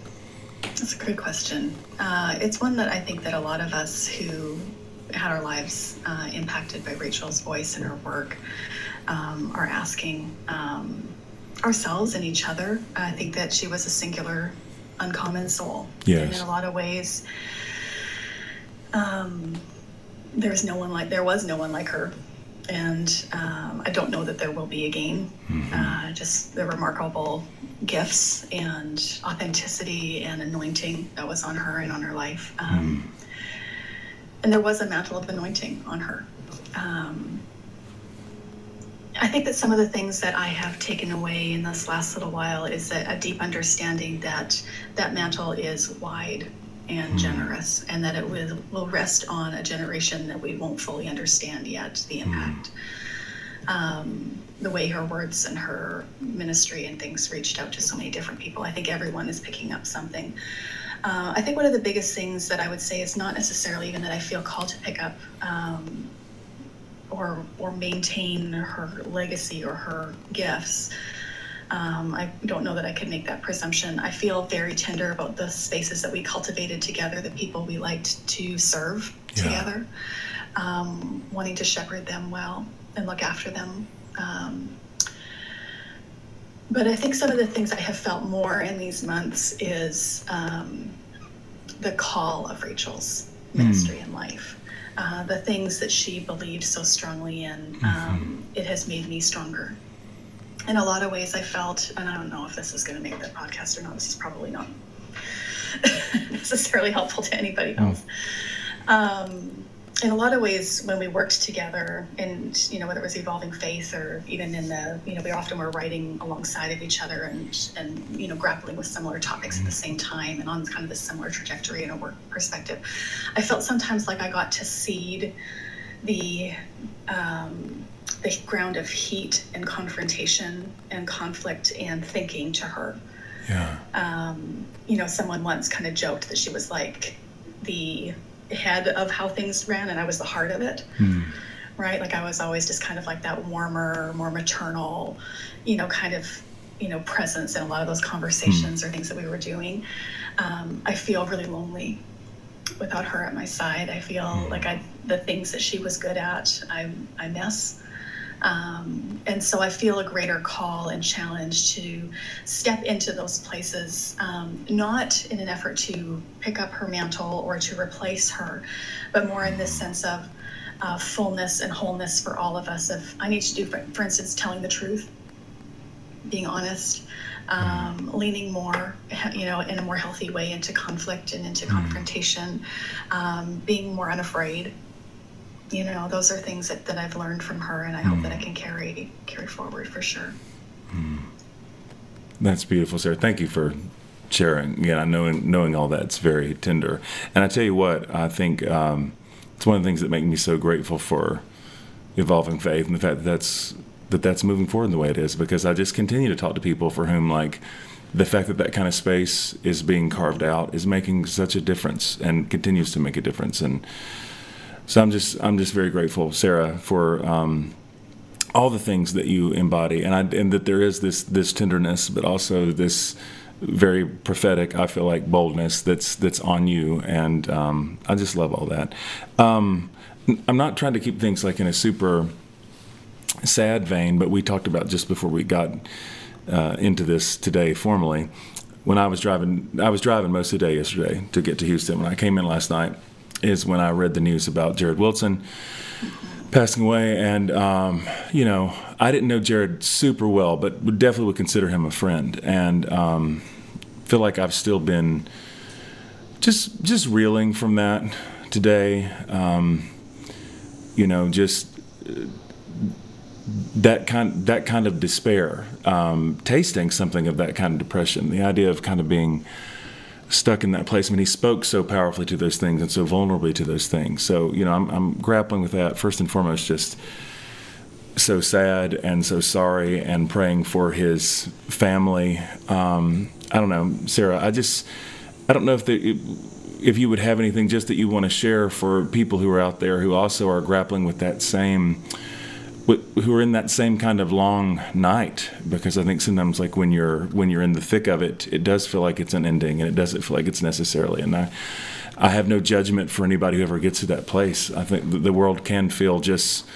that's a great question. Uh, it's one that I think that a lot of us who had our lives uh, impacted by Rachel's voice and her work um, are asking um, ourselves and each other. I think that she was a singular, uncommon soul. Yes. And in a lot of ways, um, there's no one like there was no one like her and um, I don't know that there will be again. Mm-hmm. Uh, just the remarkable gifts and authenticity and anointing that was on her and on her life. Um, mm and there was a mantle of anointing on her. Um, I think that some of the things that I have taken away in this last little while is a, a deep understanding that that mantle is wide and mm. generous, and that it will, will rest on a generation that we won't fully understand yet the hmm. impact. Mm. Um, the way her words and her ministry and things reached out to so many different people. I think everyone is picking up something. Uh, I think one of the biggest things that I would say is not necessarily even that I feel called to pick up um, or or maintain her legacy or her gifts. Um, I don't know that I could make that presumption. I feel very tender about the spaces that we cultivated together, the people we liked to serve yeah. together, um, wanting to shepherd them well and look after them. Um, but I think some of the things I have felt more in these months is um, the call of Rachel's hmm. ministry mm. and life. Uh, the things that she believed so strongly in, mm-hmm. um, it has made me stronger. In a lot of ways, I felt, and I don't know if this is going to make the podcast or not, this is probably not necessarily helpful to anybody else. Mm. Um, in a lot of ways, when we worked together, and you know whether it was evolving faith or even in the you know we often were writing alongside of each other and and you know grappling with similar topics at the same time and on kind of a similar trajectory in a work perspective. I felt sometimes like I got to seed the um, the ground of heat and confrontation and conflict and thinking to her. Yeah. Um, you know, someone once kind of joked that she was like the head of how things ran and I was the heart of it. Mm. Right? Like I was always just kind of like that warmer, more maternal, you know, kind of, you know, presence in a lot of those conversations mm. or things that we were doing. Um, I feel really lonely without her at my side. I feel mm. like I the things that she was good at, I I miss. Um, and so I feel a greater call and challenge to step into those places, um, not in an effort to pick up her mantle or to replace her, but more in this sense of uh, fullness and wholeness for all of us. If I need to do, for, for instance, telling the truth, being honest, um, leaning more, you know, in a more healthy way into conflict and into mm. confrontation, um, being more unafraid you know, those are things that, that I've learned from her, and I mm. hope that I mm. can carry carry forward for sure. Mm. That's beautiful, Sarah. Thank you for sharing. Yeah, knowing knowing all that's very tender. And I tell you what, I think um, it's one of the things that make me so grateful for evolving faith and the fact that that's that that's moving forward in the way it is because I just continue to talk to people for whom like the fact that that kind of space is being carved out is making such a difference and continues to make a difference and so I'm just I'm just very grateful, Sarah, for um, all the things that you embody, and I, and that there is this this tenderness, but also this very prophetic. I feel like boldness that's that's on you, and um, I just love all that. Um, I'm not trying to keep things like in a super sad vein, but we talked about just before we got uh, into this today formally. When I was driving, I was driving most of the day yesterday to get to Houston. When I came in last night, is when I read the news about Jarrid Wilson passing away. And, um, you know, I didn't know Jarrid super well, but definitely would consider him a friend. And um, feel like I've still been just just reeling from that today. Um, you know, just uh, that kind that kind of despair, um, tasting something of that kind of depression. The idea of kind of being stuck in that place. I mean, he spoke so powerfully to those things and so vulnerably to those things. So, you know, I'm, I'm grappling with that first and foremost, just so sad and so sorry and praying for his family. Um, I don't know, Sarah, I just, I don't know if the, if you would have anything just that you want to share for people who are out there who also are grappling with that same who are in that same kind of long night because I think sometimes like when you're when you're in the thick of it, it does feel like it's an ending and it doesn't feel like it's necessarily. And I, I have no judgment for anybody who ever gets to that place. I think the world can feel just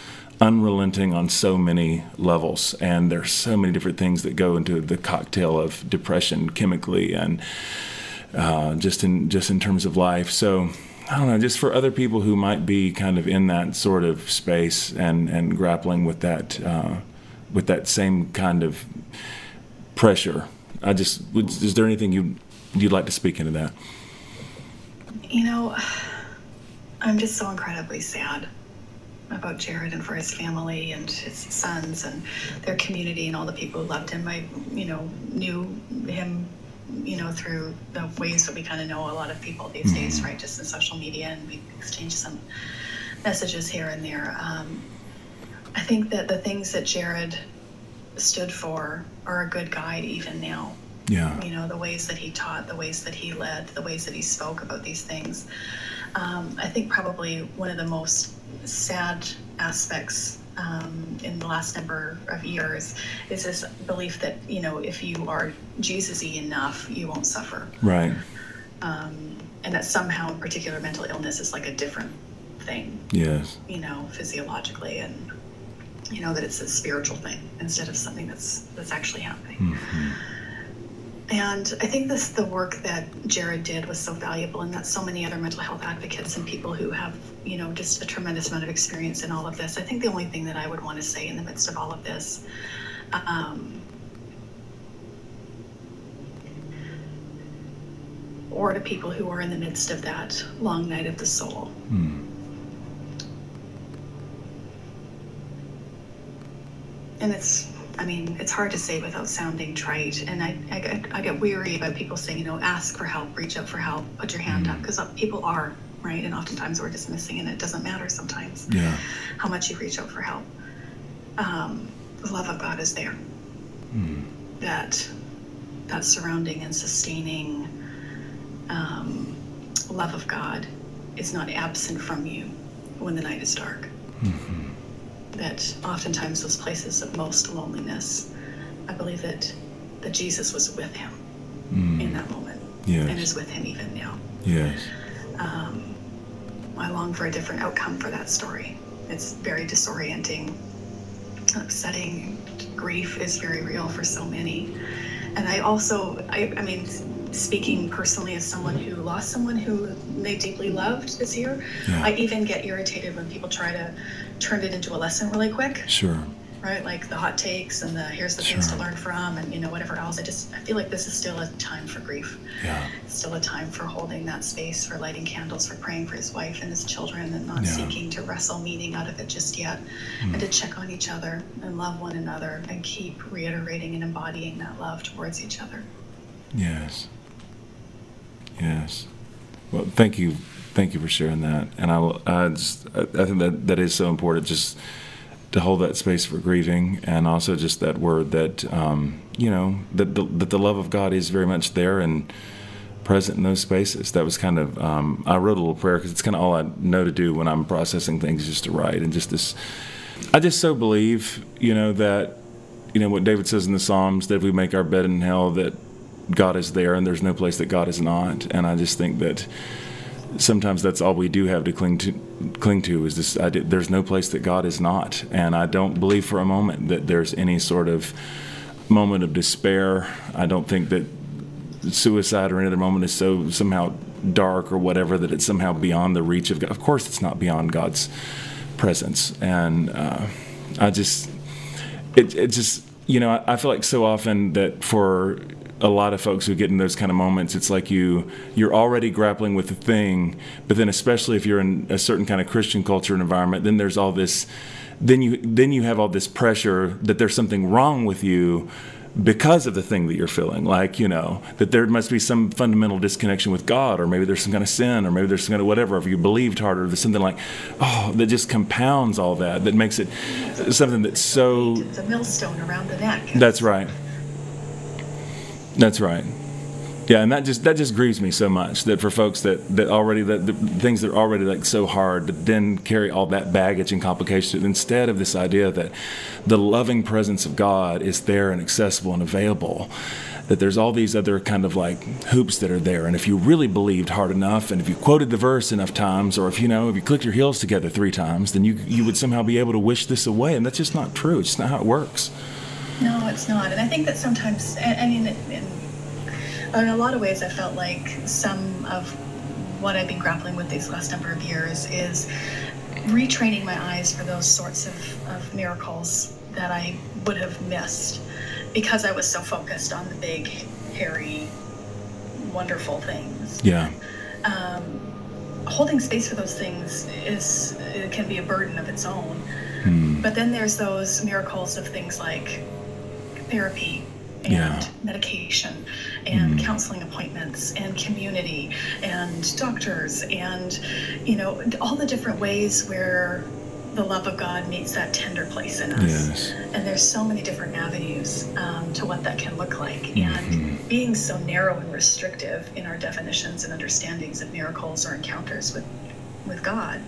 unrelenting on so many levels, and there's so many different things that go into the cocktail of depression chemically and uh, just in just in terms of life. So I don't know, just for other people who might be kind of in that sort of space and, and grappling with that uh, with that same kind of pressure. I just is there anything you you'd like to speak into that? You know, I'm just so incredibly sad about Jarrid and for his family and his sons and their community and all the people who loved him. I, you know, knew him you know, through the ways that we kind of know a lot of people these Mm-hmm. days, right? Just in social media, and we exchange some messages here and there. Um, I think that the things that Jarrid stood for are a good guide even now. Yeah. You know, the ways that he taught, the ways that he led, the ways that he spoke about these things. Um, I think probably one of the most sad aspects um, in the last number of years is this belief that, you know, if you are Jesus y enough, you won't suffer. Right. Um, and that somehow, in particular, mental illness is like a different thing, Yes. you know, physiologically, and you know that it's a spiritual thing instead of something that's that's actually happening. And I think this the work that Jarrid did was so valuable, and that so many other mental health advocates and people who have, you know, just a tremendous amount of experience in all of this. I think the only thing that I would want to say in the midst of all of this, um, or to people who are in the midst of that long night of the soul, and it's i mean it's hard to say without sounding trite and i, I, get, I get weary about people saying you know ask for help reach out for help put your hand up because people are right? And oftentimes we're dismissing and it doesn't matter sometimes Yeah. how much you reach out for help. Um, the love of god is there. That that surrounding and sustaining um, love of god is not absent from you when the night is dark that oftentimes those places of most loneliness, I believe that that Jesus was with him hmm. in that moment Yes. and is with him even now. Yes. Um, I long for a different outcome for that story. It's very disorienting, upsetting. Grief is very real for so many. And I also, I, I mean, speaking personally as someone who lost someone who they deeply loved this year, Yeah. I even get irritated when people try to turn it into a lesson really quick Sure. right? Like the hot takes and the here's the things to learn from and you know whatever else. I just I feel like this is still a time for grief. Yeah. It's still a time for holding that space, for lighting candles, for praying for his wife and his children, and not Yeah. seeking to wrestle meaning out of it just yet, hmm. and to check on each other and love one another and keep reiterating and embodying that love towards each other. Yes. Yes. Well, thank you, thank you for sharing that. And I, I just, I think that that is so important, just to hold that space for grieving, and also just that word that, um, you know, that the, that the love of God is very much there and present in those spaces. That was kind of, um, I wrote a little prayer because it's kind of all I know to do when I'm processing things, just to write and just this. I just so believe, you know, that, you know, what David says in the Psalms that we make our bed in hell, that God is there and there's no place that God is not. And I just think that sometimes that's all we do have to cling to cling to is this there's no place that God is not. And I don't believe for a moment that there's any sort of moment of despair. I don't think that suicide or any other moment is so somehow dark or whatever that it's somehow beyond the reach of God. Of course, it's not beyond God's presence. And uh, I just, it, it just, you know, I, feel like so often that for a lot of folks who get in those kind of moments, it's like you you're already grappling with the thing, but then especially if you're in a certain kind of Christian culture and environment, then there's all this, then you then you have all this pressure that there's something wrong with you because of the thing that you're feeling like you know that there must be some fundamental disconnection with god or maybe there's some kind of sin or maybe there's some kind of whatever if you believed harder there's something like oh that just compounds all that that makes it something that's so It's a millstone around the neck. that's right that's right yeah and that just that just grieves me so much that for folks that that already that the things that are already like so hard to then carry all that baggage and complication instead of this idea that the loving presence of god is there and accessible and available that there's all these other kind of like hoops that are there. And if you really believed hard enough and if you quoted the verse enough times or if you know if you clicked your heels together three times then you you would somehow be able to wish this away. And that's just not true. It's just not how it works. No, it's not. And I think that sometimes, I I mean, in, in a lot of ways, I felt like some of what I've been grappling with these last number of years is retraining my eyes for those sorts of, of miracles that I would have missed because I was so focused on the big, hairy, wonderful things. yeah Holding space for those things is it can be a burden of its own. Hmm. But then there's those miracles of things like therapy and Yeah. medication and counseling appointments and community and doctors and you know all the different ways where the love of God meets that tender place in us. Yes. And there's so many different avenues um, to what that can look like. Mm-hmm. And being so narrow and restrictive in our definitions and understandings of miracles or encounters with, with God,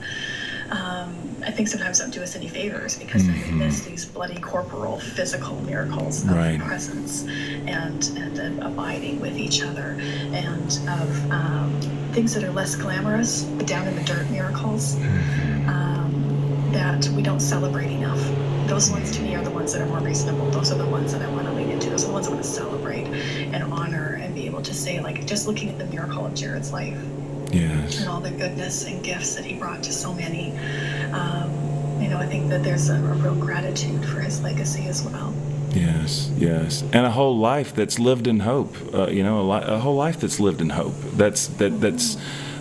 um, I think sometimes don't do us any favors because then we miss these bloody corporal physical miracles of Right. presence and and of abiding with each other and of um, things that are less glamorous, down in the dirt miracles um, that we don't celebrate enough. Those ones to me are the ones that are more reasonable. Those are the ones that I want to lean into. Those are the ones I want to celebrate and honor and be able to say, like, just looking at the miracle of Jarrid's life Yes. and all the goodness and gifts that he brought to so many. Um, you know, I think that there's a, a real gratitude for his legacy as well. Yes, yes, and a whole life that's lived in hope. Uh, you know, a, li- a whole life that's lived in hope. That's that. That's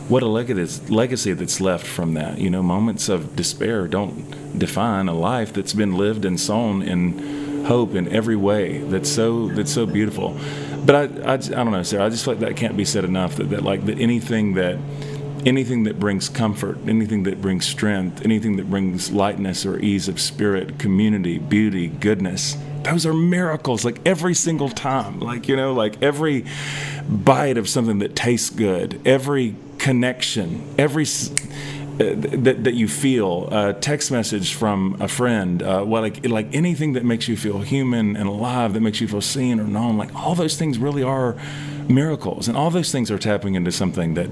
what a legacy, legacy that's left from that. You know, moments of despair don't define a life that's been lived and sown in hope in every way. That's so that's so beautiful. But I, I don't know, Sarah. I just feel like that can't be said enough. That, that like that anything that anything that brings comfort, anything that brings strength, anything that brings lightness or ease of spirit, community, beauty, goodness, those are miracles like every single time. Like, you know, like every bite of something that tastes good, every connection, every. That, that you feel a text message from a friend uh, well like like anything that makes you feel human and alive that makes you feel seen or known like all those things really are miracles. And all those things are tapping into something that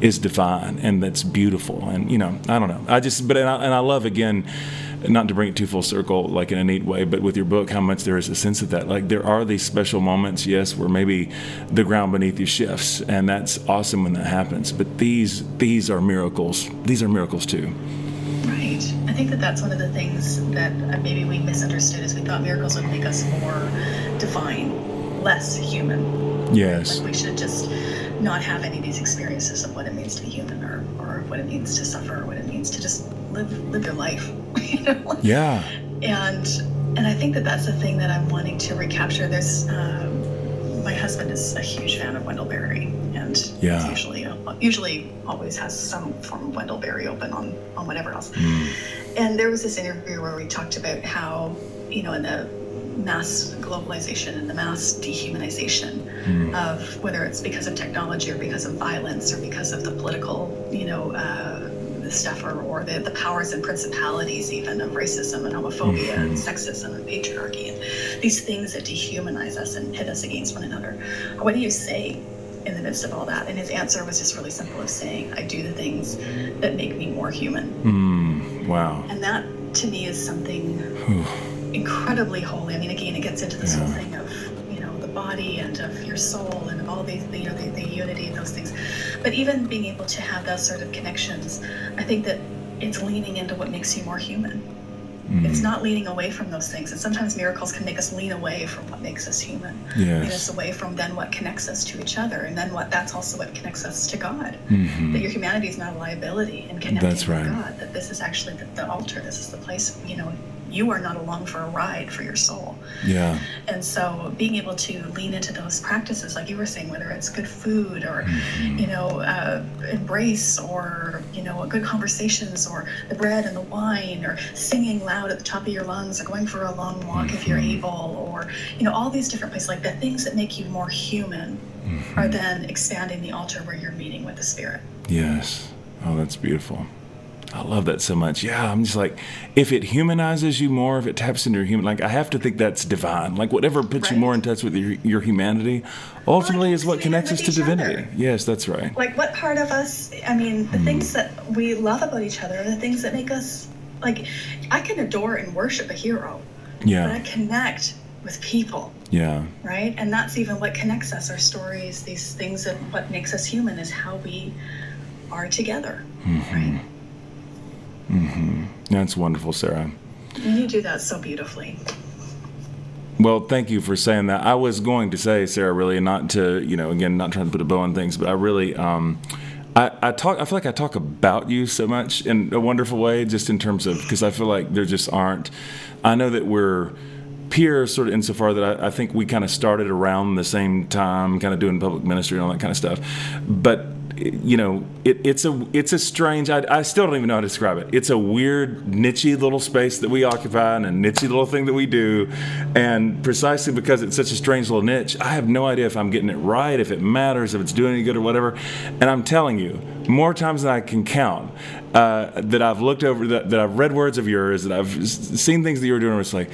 is divine and that's beautiful. And you know i don't know. I just but and I, and I love again not to bring it too full circle like in a neat way but with your book how much there is a sense of that like there are these special moments yes where maybe the ground beneath you shifts and that's awesome when that happens but these these are miracles these are miracles too Right. I think that that's one of the things that uh, maybe we misunderstood is we thought miracles would make us more divine, less human. yes Like we should just not have any of these experiences of what it means to be human or, or what it means to suffer or what it means to just live live your life. You know? yeah and and I think that that's the thing that I'm wanting to recapture. There's um, my husband is a huge fan of Wendell Berry, and Yeah. usually usually always has some form of Wendell Berry open on on whatever else. And there was this interview where we talked about how you know in the mass globalization and the mass dehumanization of whether it's because of technology or because of violence or because of the political you know uh, stuff or, or the, the powers and principalities even of racism and homophobia and sexism and patriarchy and these things that dehumanize us and pit us against one another. What do you say in the midst of all that? And his answer was just really simple of saying i do the things that make me more human. Mm, wow. And that to me is something incredibly holy. I mean, again, it gets into this whole thing of, you know, the body and of your soul and of all these, you know, the, the unity of those things. But even being able to have those sort of connections, I think that it's leaning into what makes you more human. It's not leaning away from those things. And sometimes miracles can make us lean away from what makes us human. Yes. Lean us away from then what connects us to each other. And then what that's also what connects us to God. Mhm. That your humanity is not a liability in connecting That's right. with God. That this is actually the, the altar. This is the place, you know, you are not along for a ride for your soul. yeah And so being able to lean into those practices, like you were saying, whether it's good food or, Mm-hmm. you know, uh, embrace or, you know, good conversations or the bread and the wine or singing loud at the top of your lungs or going for a long walk if you're Mm-hmm. able or, you know, all these different places, like the things that make you more human Mm-hmm. are then expanding the altar where you're meeting with the spirit. Yes. Oh, that's beautiful. I love that so much. Yeah, I'm just like, if it humanizes you more, if it taps into your human, like I have to think that's divine. Like whatever puts you more in touch with your, your humanity, ultimately is what connects us to each other. divinity. Yes, that's right. like what part of us i mean the things that we love about each other the things that make us like i can adore and worship a hero Yeah. but i connect with people yeah, right and that's even what connects us our stories these things that what makes us human is how we are together Mm-hmm. right that's wonderful, Sarah. you do that so beautifully Well, thank you for saying that. I was going to say, Sarah, really, not to, you know, again, not trying to put a bow on things, but I really, um, I, I talk, I feel like I talk about you so much in a wonderful way, just in terms of, because I feel like there just aren't, I know that we're peers, sort of insofar that I, I think we kind of started around the same time, kind of doing public ministry and all that kind of stuff. But you know, it, it's a it's a strange. I, I, still don't even know how to describe it. It's a weird, nichey little space that we occupy and a nichey little thing that we do, and precisely because it's such a strange little niche, I have no idea if I'm getting it right, if it matters, if it's doing any good or whatever. And I'm telling you, more times than I can count, uh, that I've looked over, that, that I've read words of yours, that I've seen things that you were doing. Where it's like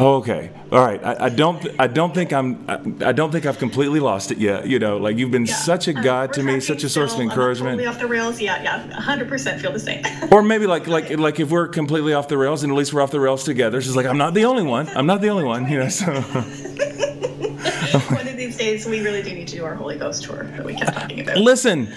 okay. All right. I, I don't. I don't think I'm. I, I, don't think I've completely lost it yet. You know, like you've been yeah. such a guide uh, to me, such a source of encouragement. Off the rails. Yeah, yeah. 100 percent feel the same. or maybe like like like if we're completely off the rails, and at least we're off the rails together. She's like, I'm not the only one. I'm not the only one. You know. So. one of these days, we really do need to do our Holy Ghost tour that we kept talking about. Listen,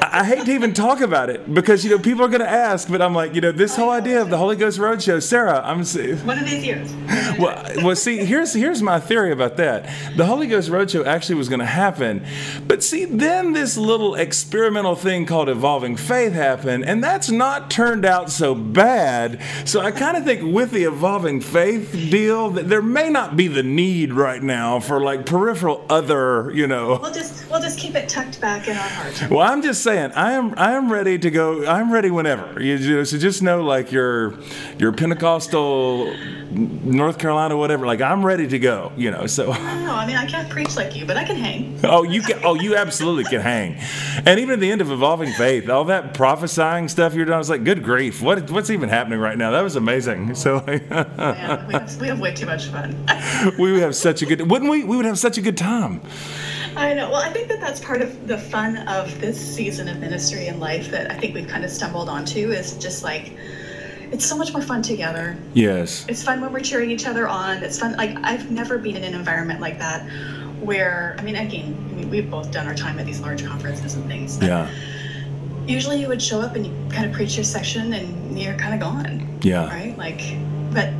I hate to even talk about it because you know people are going to ask, but I'm like, you know, this whole idea of the Holy Ghost Roadshow, Sarah, I'm one of these years. well, well, see, here's here's my theory about that. The Holy Ghost Roadshow actually was going to happen, but see, then this little experimental thing called evolving faith happened, and that's not turned out so bad. So I kind of think with the evolving faith deal, that there may not be the need right now for like peripheral other, you know. We'll just we'll just keep it tucked back in our heart. Well, I'm just saying, I am I am ready to go. I'm ready whenever. You, know, so just know, like your your Pentecostal North Carolina, whatever. Like I'm ready to go. You know. So. I. I mean, I can't preach like you, but I can hang. Oh, you can. Oh, you absolutely can hang. And even at the end of evolving faith, all that prophesying stuff you're doing, I was like, good grief, what what's even happening right now? That was amazing. So. Man, we have, we have way too much fun. we would have such a good. Wouldn't we? We would have such a good time. I know. Well, I think that that's part of the fun of this season of ministry and life that I think we've kind of stumbled onto is just like it's so much more fun together. Yes. It's fun when we're cheering each other on. It's fun. Like I've never been in an environment like that where I mean, again, I mean, we've both done our time at these large conferences and things. Yeah. Usually, you would show up and you kind of preach your section and you're kind of gone. Yeah. Right. Like, but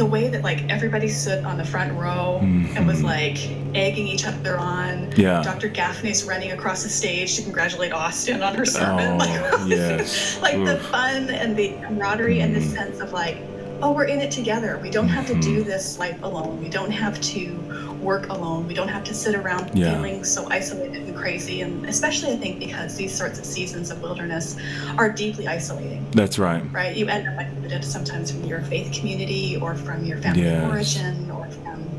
the way that like everybody stood on the front row mm-hmm. and was mm-hmm. like egging each other on. Yeah. Dr. Gafney's running across the stage to congratulate Austin on her sermon. Oh, like, yes. like the fun and the camaraderie mm-hmm. and the mm-hmm. sense of like, oh, we're in it together. We don't have to do mm-hmm. this life alone. We don't have to work alone. We don't have to sit around yeah. feeling so isolated and crazy. And especially, I think, because these sorts of seasons of wilderness are deeply isolating. That's right. Right? You end up isolated sometimes from your faith community or from your family yes. of origin or from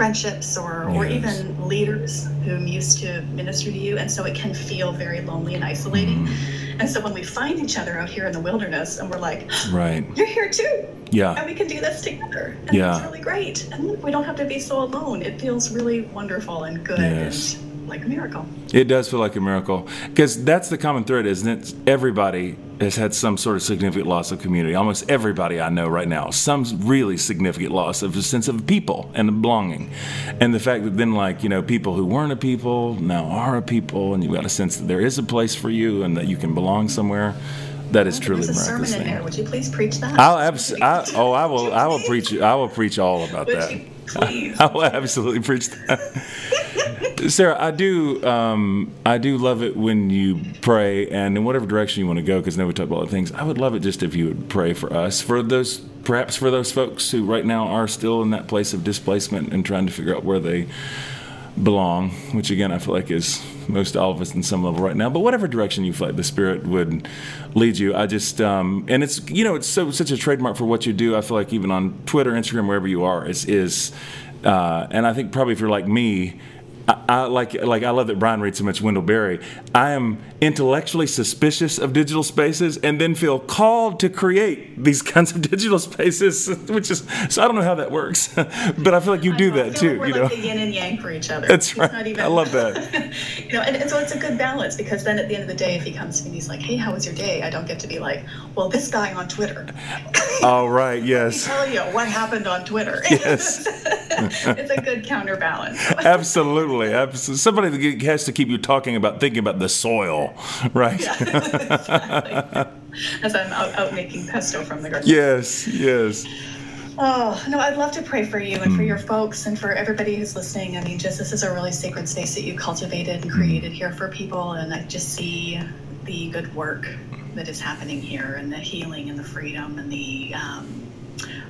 friendships or, yes. or even leaders who used to minister to you. And so it can feel very lonely and isolating. Mm. And so when we find each other out here in the wilderness and we're like, right, you're here too yeah. And we can do this together. And yeah. it's really great. And we don't have to be so alone. It feels really wonderful and good yes. and like a miracle. It does feel like a miracle. Because that's the common thread, isn't it? Everybody has had some sort of significant loss of community. Almost everybody I know right now, some really significant loss of a sense of people and belonging. And the fact that then, like, you know, people who weren't a people now are a people, and you've got a sense that there is a place for you and that you can belong somewhere that is truly There's a miraculous. Sermon in there. Would you please preach that? I'll abs- I, oh, I will. I will preach. I will preach all about Would that. Please. I will absolutely preach that. Sarah, I do. Um, I do love it when you pray, and in whatever direction you want to go, because now we talk about other things. I would love it just if you would pray for us, for those, perhaps for those folks who right now are still in that place of displacement and trying to figure out where they belong, which again I feel like is most all of us in some level right now. But whatever direction you feel like the Spirit would lead you, I just um, and it's you know it's so such a trademark for what you do. I feel like even on Twitter, Instagram, wherever you are, is is uh, and I think probably if you're like me, I, I, like like I love that Brian reads so much Wendell Berry. I am intellectually suspicious of digital spaces, and then feel called to create these kinds of digital spaces, which is so I don't know how that works, but I feel like you do that too. Like you know, like the yin and yang for each other. That's right. Even, I love that. you know, and, and, so it's a good balance because then at the end of the day, if he comes to me and he's like, "Hey, how was your day?" I don't get to be like, "Well, this guy on Twitter." All right. Yes. tell you what happened on Twitter. Yes. It's a good counterbalance. absolutely, absolutely. Somebody that has to keep you talking about thinking about the soil, right? Yeah, exactly. As I'm out, out making pesto from the garden. Yes, yes. Oh, no, I'd love to pray for you and for your folks and for everybody who's listening. I mean, just this is a really sacred space that you cultivated and created here for people. And I just see the good work that is happening here and the healing and the freedom and the um,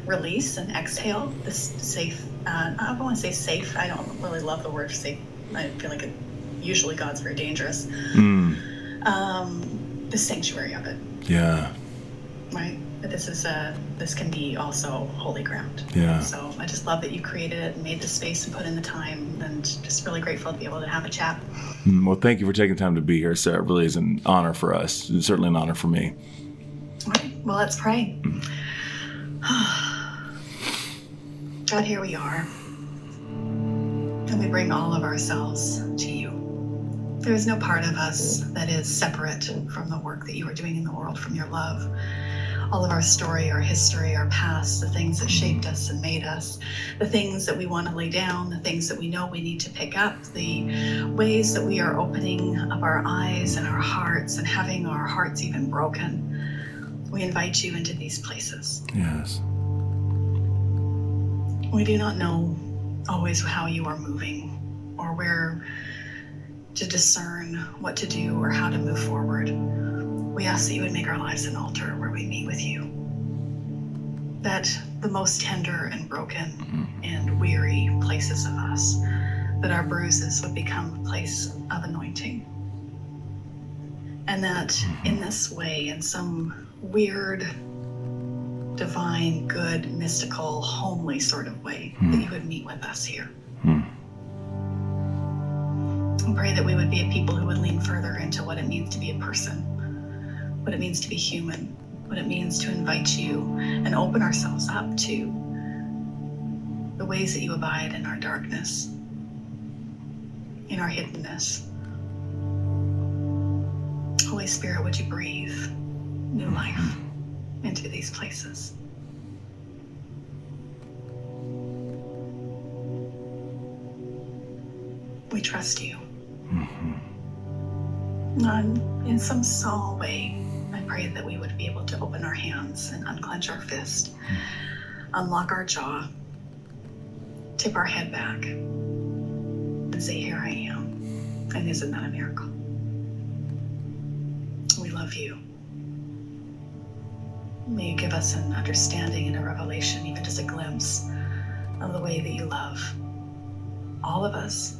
release and exhale this safe. Uh, I don't want to say safe. I don't really love the word safe. I feel like it, usually God's very dangerous. Mm. Um, the sanctuary of it, Yeah. right? But this is a this can be also holy ground. Yeah. So I just love that you created it and made the space and put in the time, and just really grateful to be able to have a chat. Mm, Well, thank you for taking time to be here, Sarah. It really is an honor for us. It's certainly an honor for me. All right. Well, let's pray. God, here we are. And we bring all of ourselves to you. There is no part of us that is separate from the work that you are doing in the world, from your love. All of our story, our history, our past, the things that shaped us and made us, the things that we want to lay down, the things that we know we need to pick up, the ways that we are opening up our eyes and our hearts and having our hearts even broken. We invite you into these places. Yes. We do not know always how you are moving or where to discern what to do or how to move forward. We ask that you would make our lives an altar where we meet with you. That the most tender and broken mm-hmm. and weary places of us, that our bruises would become a place of anointing. And that in mm-hmm. this way, in some weird, divine, good, mystical, homely sort of way, that you would meet with us here. Hmm. And pray that we would be a people who would lean further into what it means to be a person, what it means to be human, what it means to invite you and open ourselves up to the ways that you abide in our darkness, in our hiddenness. Holy Spirit, would you breathe new life into these places? We trust you. And in some small way, I pray that we would be able to open our hands and unclench our fist, mm-hmm. unlock our jaw, tip our head back, and say, Here I am. And isn't that a miracle? We love you. May you give us an understanding and a revelation, even just a glimpse of the way that you love all of us,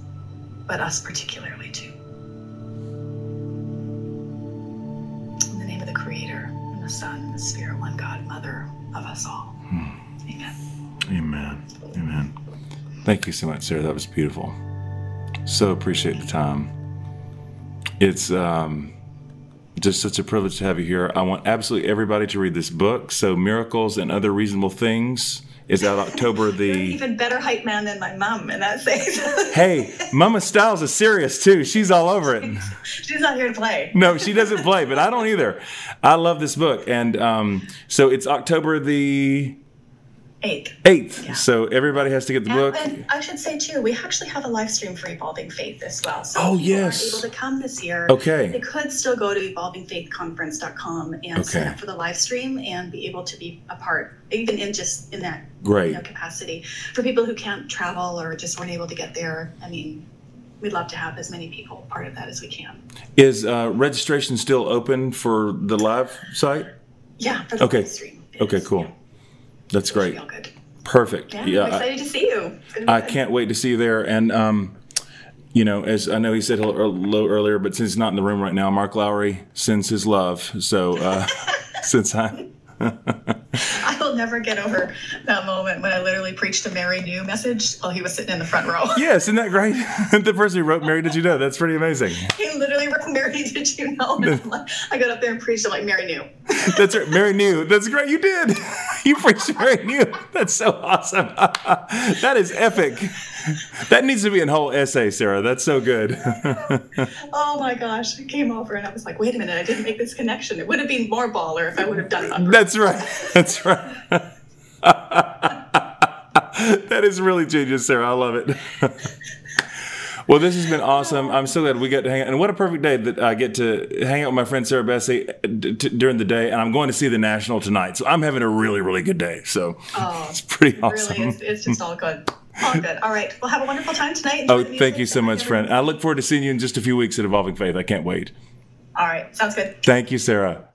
but us particularly too. In the name of the Creator, and the Son, and the Spirit, one God, Mother of us all. Amen. Amen. Amen. Thank you so much, Sarah. That was beautiful. So appreciate the time. It's um, just such a privilege to have you here. I want absolutely everybody to read this book. So, Miracles and Other Reasonable Things is out October the. even better hype man than my mom, and that says Hey, Mama Styles is serious too. She's all over it. she's not here to play. No, she doesn't play, but I don't either. I love this book, and um, so it's October the Eighth. eighth. Yeah. So everybody has to get the And, book. and I should say too, we actually have a live stream for Evolving Faith as well. So Oh, yes. aren't able to come this year. Okay. They could still go to evolvingfaithconference.com and sign up for the live stream and be able to be a part, even in just in that Great. you know, capacity. For people who can't travel or just weren't able to get there, I mean, we'd love to have as many people part of that as we can. Is uh, registration still open for the live site? Yeah, for the Okay. live stream. Okay, cool. yeah. That's great. Perfect. Yeah, Yeah, I'm I, excited to see you. It's gonna be I can't wait to see you there. And um, you know, as I know he said hello hello earlier, but since he's not in the room right now, Mark Lowry sends his love. So uh, since I. I will never get over that moment when I literally preached a Mary knew message while he was sitting in the front row. Yes, isn't that great? the person who wrote Mary, did you know? That's pretty amazing. He literally wrote Mary, did you know? Like- I got up there and preached. I'm like, Mary knew. That's right. Mary knew. That's great. You did. You preached Mary knew. That's so awesome. that is epic. That needs to be a whole essay, Sarah. That's so good. Oh my gosh. I came over and I was like, wait a minute, I didn't make this connection. It would have been more baller if I would have done that. That's right. That's right. that is really genius, Sarah. I love it. well, this has been awesome. I'm so glad we got to hang out. And what a perfect day that I get to hang out with my friend Sarah Bessey d- t- during the day. And I'm going to see the National tonight. So I'm having a really, really good day. So Oh, it's pretty awesome. really, it's, it's just all good. All good. All right. Well, have a wonderful time tonight. Enjoy Oh, thank you so much, friend. I look forward to seeing you in just a few weeks at Evolving Faith. I can't wait. All right. Sounds good. Thank you, Sarah.